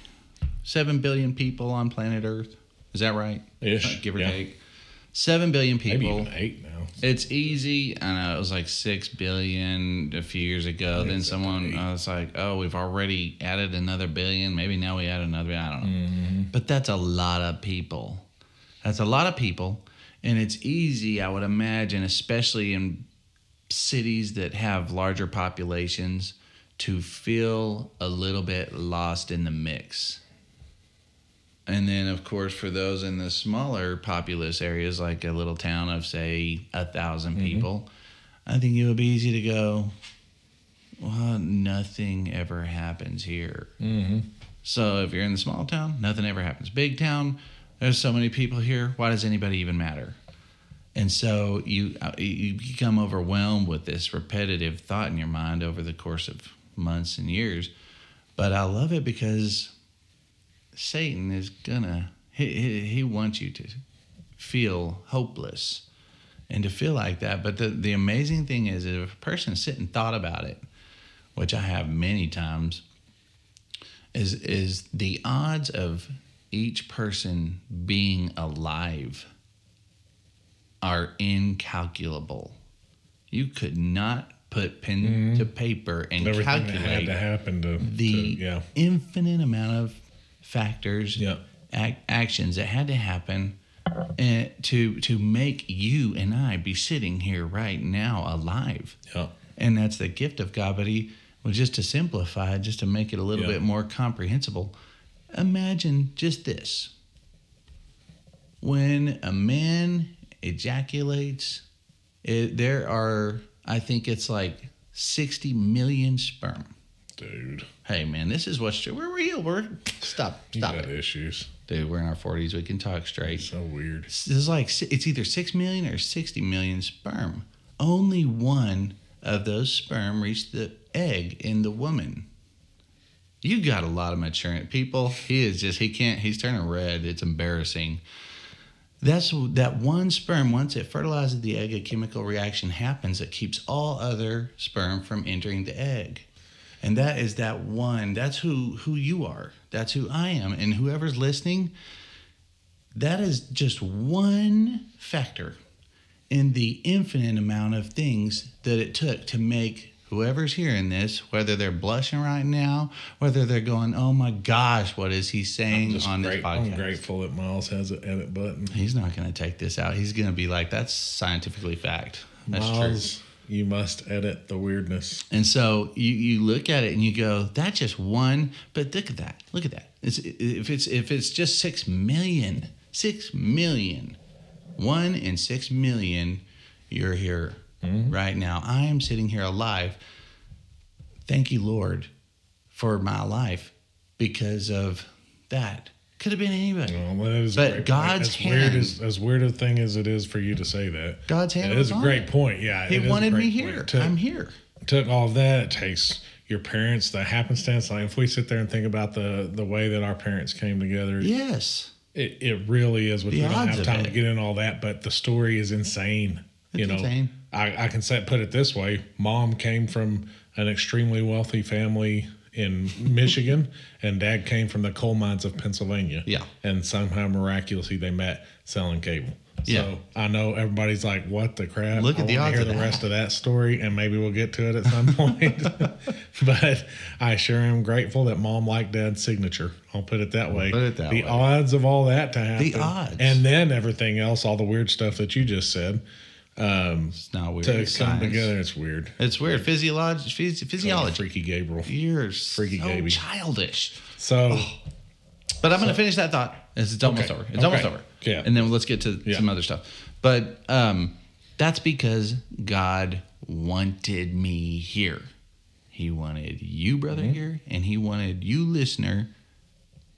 Seven billion people on planet Earth. Is that right? Ish, Uh, give or yeah. take. Seven billion Maybe people. even eight now. It's easy. I know it was like six billion a few years ago. Then it's up to someone. I was like, "Oh, we've already added another billion. Maybe now we add another. I don't know." Mm-hmm. But that's a lot of people. That's a lot of people, and it's easy. I would imagine, especially in cities that have larger populations, to feel a little bit lost in the mix. And then, of course, for those in the smaller populous areas, like a little town of, say, a 1000 people, I think it would be easy to go, well, nothing ever happens here. Mm-hmm. So if you're in the small town, nothing ever happens. Big town, there's so many people here. Why does anybody even matter? And so you uh, you become overwhelmed with this repetitive thought in your mind over the course of months and years. But I love it because Satan is gonna he he, he wants you to feel hopeless and to feel like that. But the the amazing thing is, if a person sit and thought about it, which I have many times, is is the odds of each person being alive are incalculable. You could not put pen mm-hmm. to paper and Everything that had calculate to happen to, the to yeah. infinite amount of factors, Yeah. ac- actions that had to happen uh, to to make you and I be sitting here right now alive. Yeah. And that's the gift of God. But he well, just to simplify, just to make it a little Yeah. bit more comprehensible. Imagine just this: when a man ejaculates, it, there are, I think it's like sixty million sperm. Dude. Hey man, this is what's true. We're real. We're stop, You stop got it, issues. dude. We're in our forties. We can talk straight. So weird. There's like si- it's either six million or sixty million sperm. Only one of those sperm reached the egg in the woman. You got a lot of mature people. He is just he can't. He's turning red. It's embarrassing. That's that one sperm. Once it fertilizes the egg, a chemical reaction happens that keeps all other sperm from entering the egg. And that is that one. That's who who you are. That's who I am. And whoever's listening, that is just one factor in the infinite amount of things that it took to make whoever's hearing this, whether they're blushing right now, whether they're going, "Oh my gosh, what is he saying Just on this podcast?" I'm grateful that Myles has an edit button. He's not going to take this out. He's going to be like, "That's scientifically fact. That's true." You must edit the weirdness. And so you, you look at it and you go, that's just one. But look at that. Look at that. It's, if it's if it's just six million, six million, one in six million, you're here mm-hmm. right now. I am sitting here alive. Thank you, Lord, for my life because of that. Could have been anybody. Well, that is But great point. God's as weird hand- as as weird a thing as it is for you to say that. God's hand It is a great it. point. Yeah, He wanted me here. Took- I'm here. took all of that. It takes your parents, the happenstance. Like if we sit there and think about the the way that our parents came together, Yes. it, it really is. Which The we don't have time to get in all that, but the story is insane. you It's know, insane. I, I can say put it this way: Mom came from an extremely wealthy family in Michigan, and Dad came from the coal mines of Pennsylvania. Yeah. and somehow miraculously they met selling cable. Yeah. So I know everybody's like, "What the crap?" Look at I the odds Hear of the that. rest of that story, and maybe we'll get to it at some point. <laughs> <laughs> but I sure am grateful that Mom liked Dad's signature. I'll put it that way. Put it that the way. odds of all that to happen, The odds. and then everything else, all the weird stuff that you just said, It's not weird. to It's come science. together, it's weird. It's weird. Physiology. Phys- physiology. Freaky Gabriel. You're Freaky so childish. So But I'm going to finish that thought. It's, almost Okay. over. It's Okay. almost over. Yeah. And then let's get to Yeah. some other stuff. But um, that's because God wanted me here. He wanted you, brother, Mm-hmm. here, and He wanted you, listener,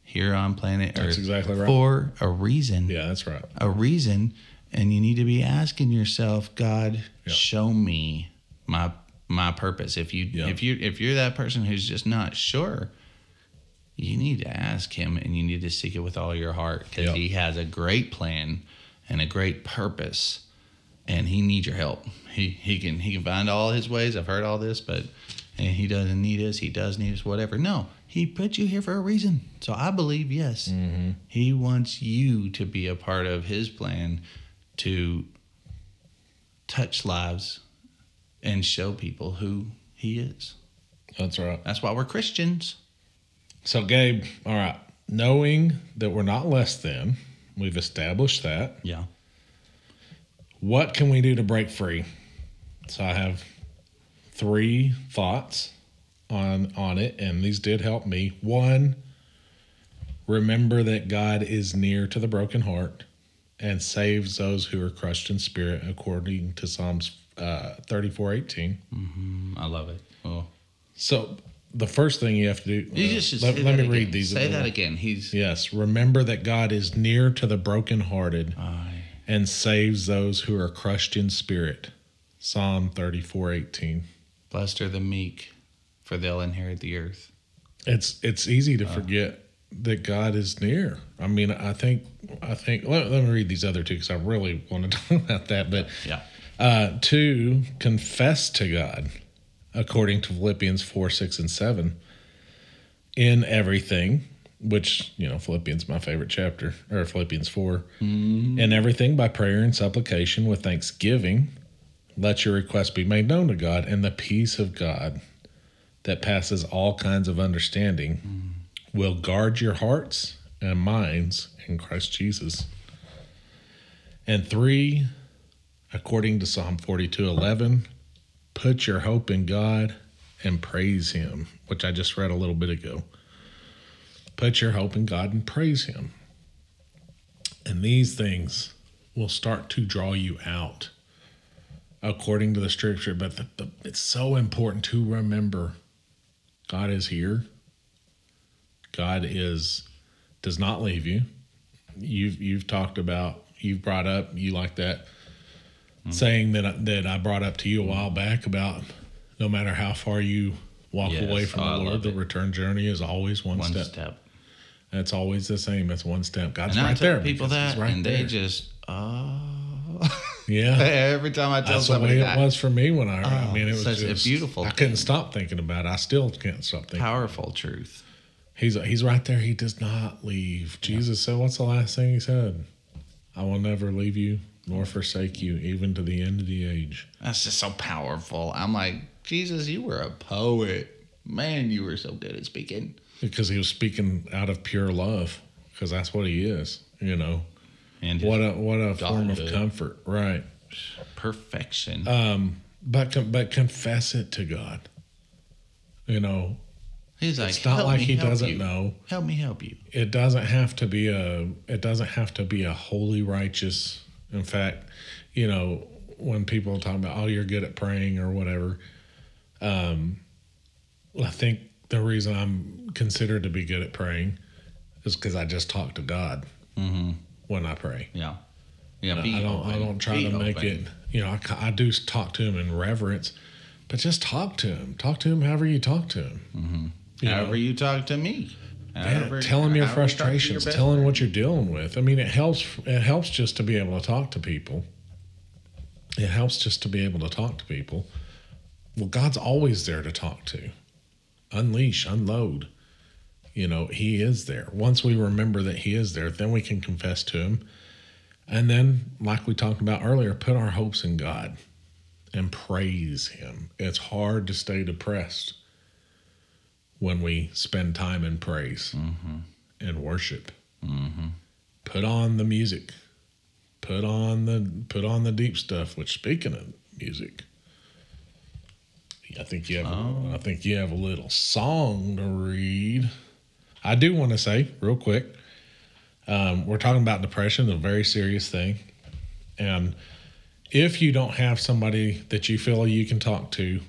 here on planet Earth. That's Earth exactly right. for a reason. yeah, that's right. A reason, and you need to be asking yourself, God, Yeah. show me my my purpose. If you Yeah. if you if you're that person who's just not sure, you need to ask him and you need to seek it with all your heart because Yeah. he has a great plan and a great purpose and he needs your help he he can he can find all his ways i've heard all this but and he doesn't need us he does need us whatever no he put you here for a reason so i believe yes Mm-hmm. he wants you to be a part of his plan to touch lives and show people who he is That's right. that's why we're christians So, Gabe, all right, knowing that we're not less than, we've established that. yeah What can we do to break free? So, I have three thoughts on on it, and these did help me. One, remember that God is near to the broken heart and saves those who are crushed in spirit, according to Psalms uh, thirty-four eighteen. Mm, i love it oh So, the first thing you have to do. You uh, just let, let me read these. Say that again. He's Yes, remember that God is near to the brokenhearted Aye. and saves those who are crushed in spirit. Psalm 34 18. blessed are the meek, for they'll inherit the earth. It's it's easy Uh. to forget that God is near. I mean, I think I think let, let me read these other two because I really want to <laughs> talk about that. But Yeah. uh, two, confess to God, according to Philippians 4, 6, and 7, in everything, which, you know, Philippians my favorite chapter, or Philippians 4, in everything by prayer and supplication with thanksgiving, let your requests be made known to God, and the peace of God that passes all kinds of understanding will guard your hearts and minds in Christ Jesus. And three, according to Psalm 42 11, put your hope in God and praise Him, which I just read a little bit ago. Put your hope in God and praise Him. And these things will start to draw you out according to the scripture. But the, the, it's so important to remember God is here. God is does not leave you. You've you've talked about you've brought up you like that saying that I- that I brought up to you a while back about no matter how far you walk Yes, away from oh, the Lord, the it. return journey is always one, One step. step. It's always the same. It's one step. God's And I right there. people that, right and they there. just, oh. <laughs> yeah. Every time I tell That's the somebody way that, it was for me when I. I Oh, mean, it was such a just beautiful I couldn't stop thinking about it. I still can't stop thinking. powerful truth. He's he's right there. He does not leave. Jesus said, "What's the last thing he said? I will never leave you nor forsake you, even to the end of the age." That's just so powerful. I'm like, Jesus, you were a poet. Man, you were so good at speaking. Because he was speaking out of pure love, because that's what he is. You know, And what a what a form of comfort, right? perfection. Um, but but confess it to God. You know, He's like, it's not like me he doesn't you. know. Help me help you. it doesn't have to be a it doesn't have to be a holy righteous in fact you know when people talk about oh you're good at praying or whatever um i think the reason i'm considered to be good at praying is because I just talk to God Mm-hmm. when I pray. Yeah. Yeah. I don't. I don't try Be to make open. it. You know, I, I do talk to him in reverence, but just talk to him. Talk to him however you talk to him. You know? However, you talk to me. Yeah, tell him your however you your frustrations. Tell friend. what you're dealing with. I mean, it helps. It helps just to be able to talk to people. It helps just to be able to talk to people. Well, God's always there to talk to. Unleash, unload. You know, He is there. Once we remember that He is there, then we can confess to Him. And then, like we talked about earlier, put our hopes in God and praise Him. It's hard to stay depressed when we spend time in praise and worship. Put on the music. Put on the put on the deep stuff. Which speaking of music, I think you have Oh. I think you have a little song to read. I do want to say real quick, um, we're talking about depression, a very serious thing, and if you don't have somebody that you feel you can talk to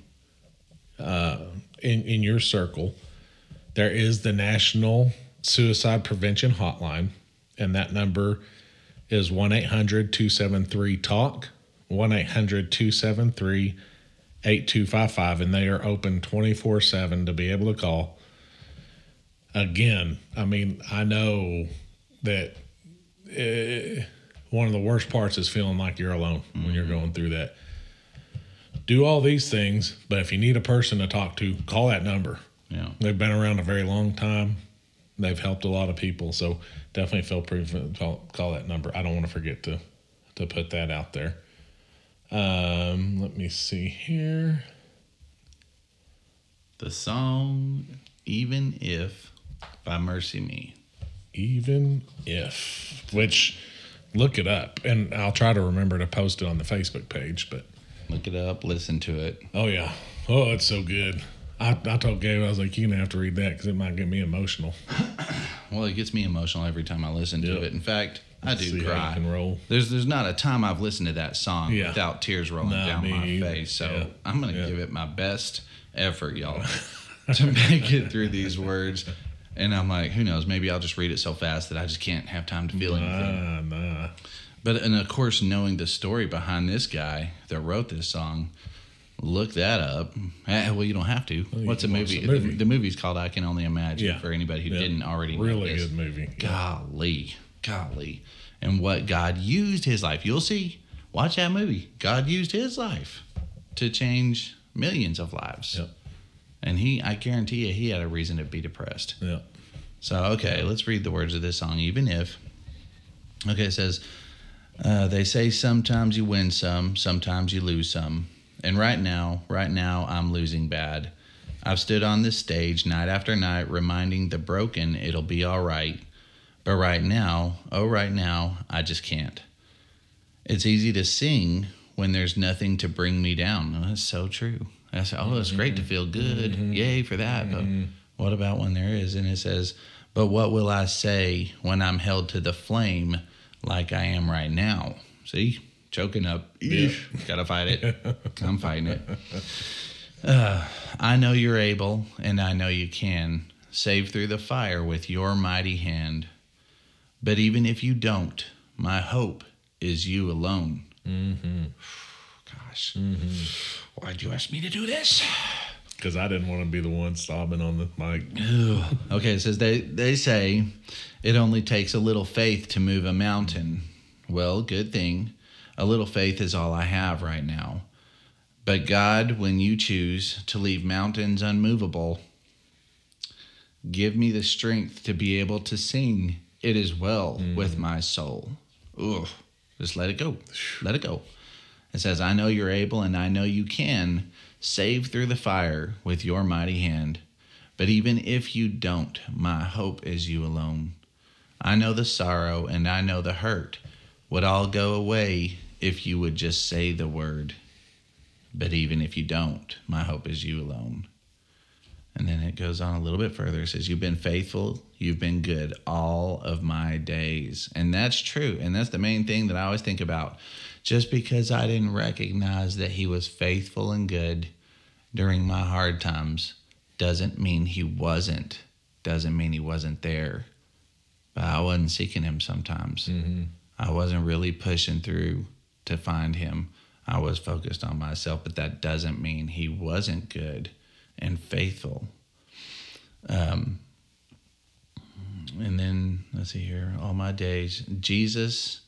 uh, in in your circle, there is the National Suicide Prevention Hotline, and that number is 1 800 273 TALK, 1 800 273 8255, and they are open 24 7 to be able to call. Again, I mean, I know that uh, one of the worst parts is feeling like you're alone when you're going through that. Do all these things, but if you need a person to talk to, call that number. Yeah. They've been around a very long time. They've helped a lot of people, so definitely feel free to call, call that number. I don't want to forget to to put that out there. Um, let me see here. The song "Even If" by MercyMe. Even if, which look it up, and I'll try to remember to post it on the Facebook page. But Look it up. Listen to it. oh yeah, oh it's so good. I, I told Gabe I was like, you're gonna have to read that because it might get me emotional. <coughs> Well, it gets me emotional every time I listen to it. In fact, I do See cry. can roll. There's there's not a time I've listened to that song Yeah. without tears rolling Not down my either. face. So Yeah. I'm gonna Yeah. give it my best effort, y'all, <laughs> to make it through these words. And I'm like, who knows? Maybe I'll just read it so fast that I just can't have time to feel anything. Nah, nah. But and of course, knowing the story behind this guy that wrote this song, look that up. Eh, Well, you don't have to. What's a movie? the movie. The, movie's called "I Can Only Imagine." Yeah. For anybody who Yeah. didn't already know Really this. good movie. Golly, golly, and what God used his life. You'll see. Watch that movie. God used his life to change millions of lives. Yep. And he, I guarantee you, he had a reason to be depressed. Yeah. So, okay, let's read the words of this song, even if. Okay, it says, uh, they say sometimes you win some, sometimes you lose some. And right now, right now, I'm losing bad. I've stood on this stage night after night, reminding the broken it'll be all right. But right now, oh, right now, I just can't. It's easy to sing when there's nothing to bring me down. That's so true. I That's, oh, it's great to mm-hmm. feel good. Mm-hmm. Yay for that. But mm-hmm. what about when there is? And it says, But what will I say when I'm held to the flame like I am right now? See, choking up. Eesh. Gotta fight it. <laughs> I'm fighting it. Uh, I know you're able, and I know you can save through the fire with your mighty hand. But even if you don't, my hope is you alone. Mm-hmm. <sighs> Gosh, why'd you ask me to do this? Because I didn't want to be the one sobbing on the mic. Okay, it says they, they say it only takes a little faith to move a mountain. Well, good thing. A little faith is all I have right now. But God, when you choose to leave mountains unmovable, give me the strength to be able to sing it is well mm. with my soul. Ugh. Just let it go. Let it go. It says, I know you're able and I know you can save through the fire with your mighty hand. But even if you don't, my hope is you alone. I know the sorrow and I know the hurt would all go away if you would just say the word. But even if you don't, my hope is you alone. And then it goes on a little bit further. It says, You've been faithful, you've been good all of my days. And that's true. And that's the main thing that I always think about. Just because I didn't recognize that he was faithful and good during my hard times doesn't mean he wasn't. Doesn't mean he wasn't there but I wasn't seeking him sometimes. Mm-hmm. I wasn't really pushing through to find him. I was focused on myself, but that doesn't mean he wasn't good and faithful. Um, and then let's see here, all my days, Jesus,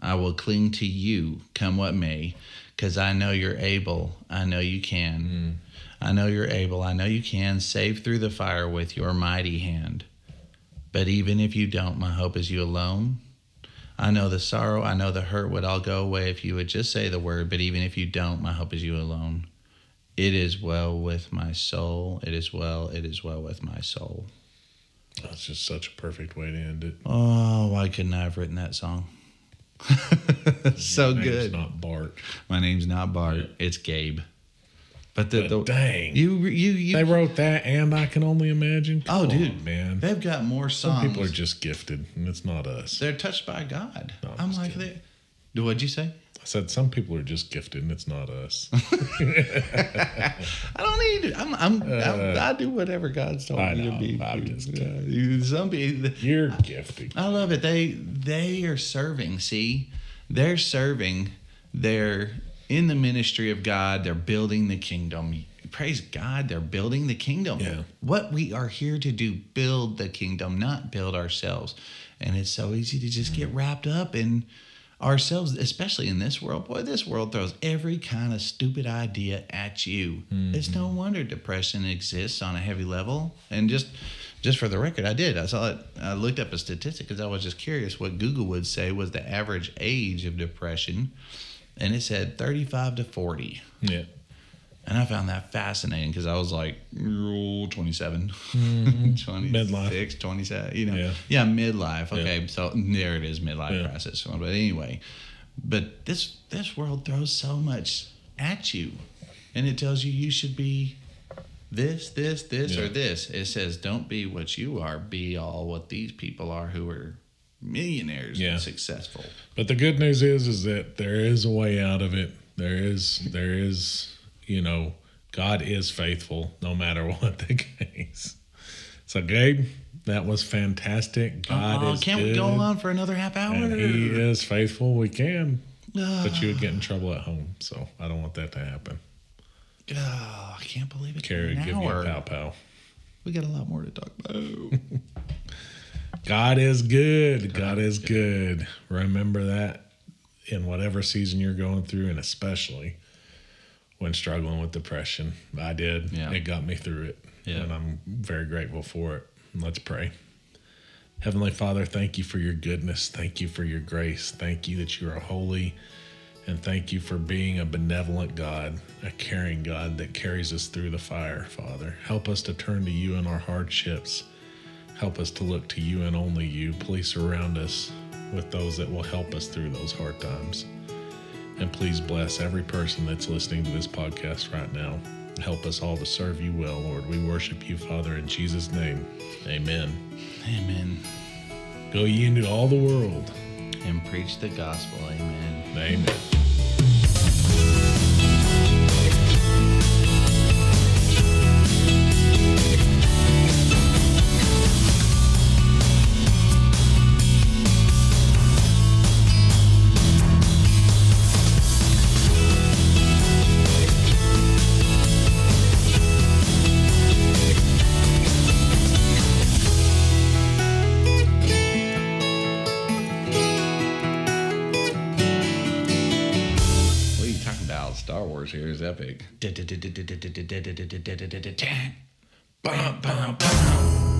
I will cling to you, come what may, because I know you're able. I know you can. I know you're able. I know you can save through the fire with your mighty hand. But even if you don't, my hope is you alone. I know the sorrow, I know the hurt would all go away if you would just say the word, but even if you don't, my hope is you alone. It is well with my soul. It is well. It is well with my soul. That's just such a perfect way to end it. Oh, why couldn't I have written that song? <laughs> so Name's good. not Bart. My name's not Bart. It's Gabe. But the, the dang. you you you. They wrote that, and I can only imagine. oh, dude, on, man. they've got more songs. Some people are just gifted, and it's not us. they're touched by God. No, I'm I'm like, they, what'd you say? I said some people are just gifted, and it's not us. <laughs> I don't need. I'm. I'm, I'm I do whatever God's told Uh, I me know, to be. I'm just some people. You're gifted. I love it. They they are serving. See, they're serving. They're in the ministry of God. They're building the kingdom. Praise God. They're building the kingdom. Yeah. What we are here to do, build the kingdom, not build ourselves. And it's so easy to just get wrapped up in ourselves, especially in this world. Boy, this world throws every kind of stupid idea at you. It's no mm-hmm. wonder depression exists on a heavy level. And just just for the record, I did. I saw it. I looked up a statistic because I was just curious what Google would say was the average age of depression, and it said 35 to 40. Yeah. And I found that fascinating because I was like, "Oh, 27, mm-hmm. <laughs> 26, Midlife. 27, you know. Yeah. Yeah, midlife. Okay, so there it is, midlife Yeah. crisis. But anyway, but this this world throws so much at you, and it tells you you should be this, this, this, Yeah. or this. It says, don't be what you are. Be all what these people are who are millionaires Yeah. and successful. But the good news is, is that there is a way out of it. There is, there is, you know, God is faithful no matter <laughs> what the case. So, Gabe, that was fantastic. God oh, is can't good, we go on for another half hour? and He is faithful. We can, Ah. but you would get in trouble at home. So I don't want that to happen. Oh, I can't believe it. Carrie, give me a pow pow. We got a lot more to talk about. <laughs> God is good. God is good. Remember that in whatever season you're going through, and especially when struggling with depression. I did. Yeah. It got me through it. Yeah. And I'm very grateful for it. Let's pray. Heavenly Father, thank you for your goodness. Thank you for your grace. Thank you that you are holy. And thank you for being a benevolent God, a caring God that carries us through the fire, Father. Help us to turn to you in our hardships. Help us to look to you and only you. Please surround us with those that will help us through those hard times. And please bless every person that's listening to this podcast right now. Help us all to serve you well, Lord. We worship you, Father, in Jesus' name. Amen. Amen. Go ye into all the world. And preach the gospel. Amen. Amen. Bum, bum, bum.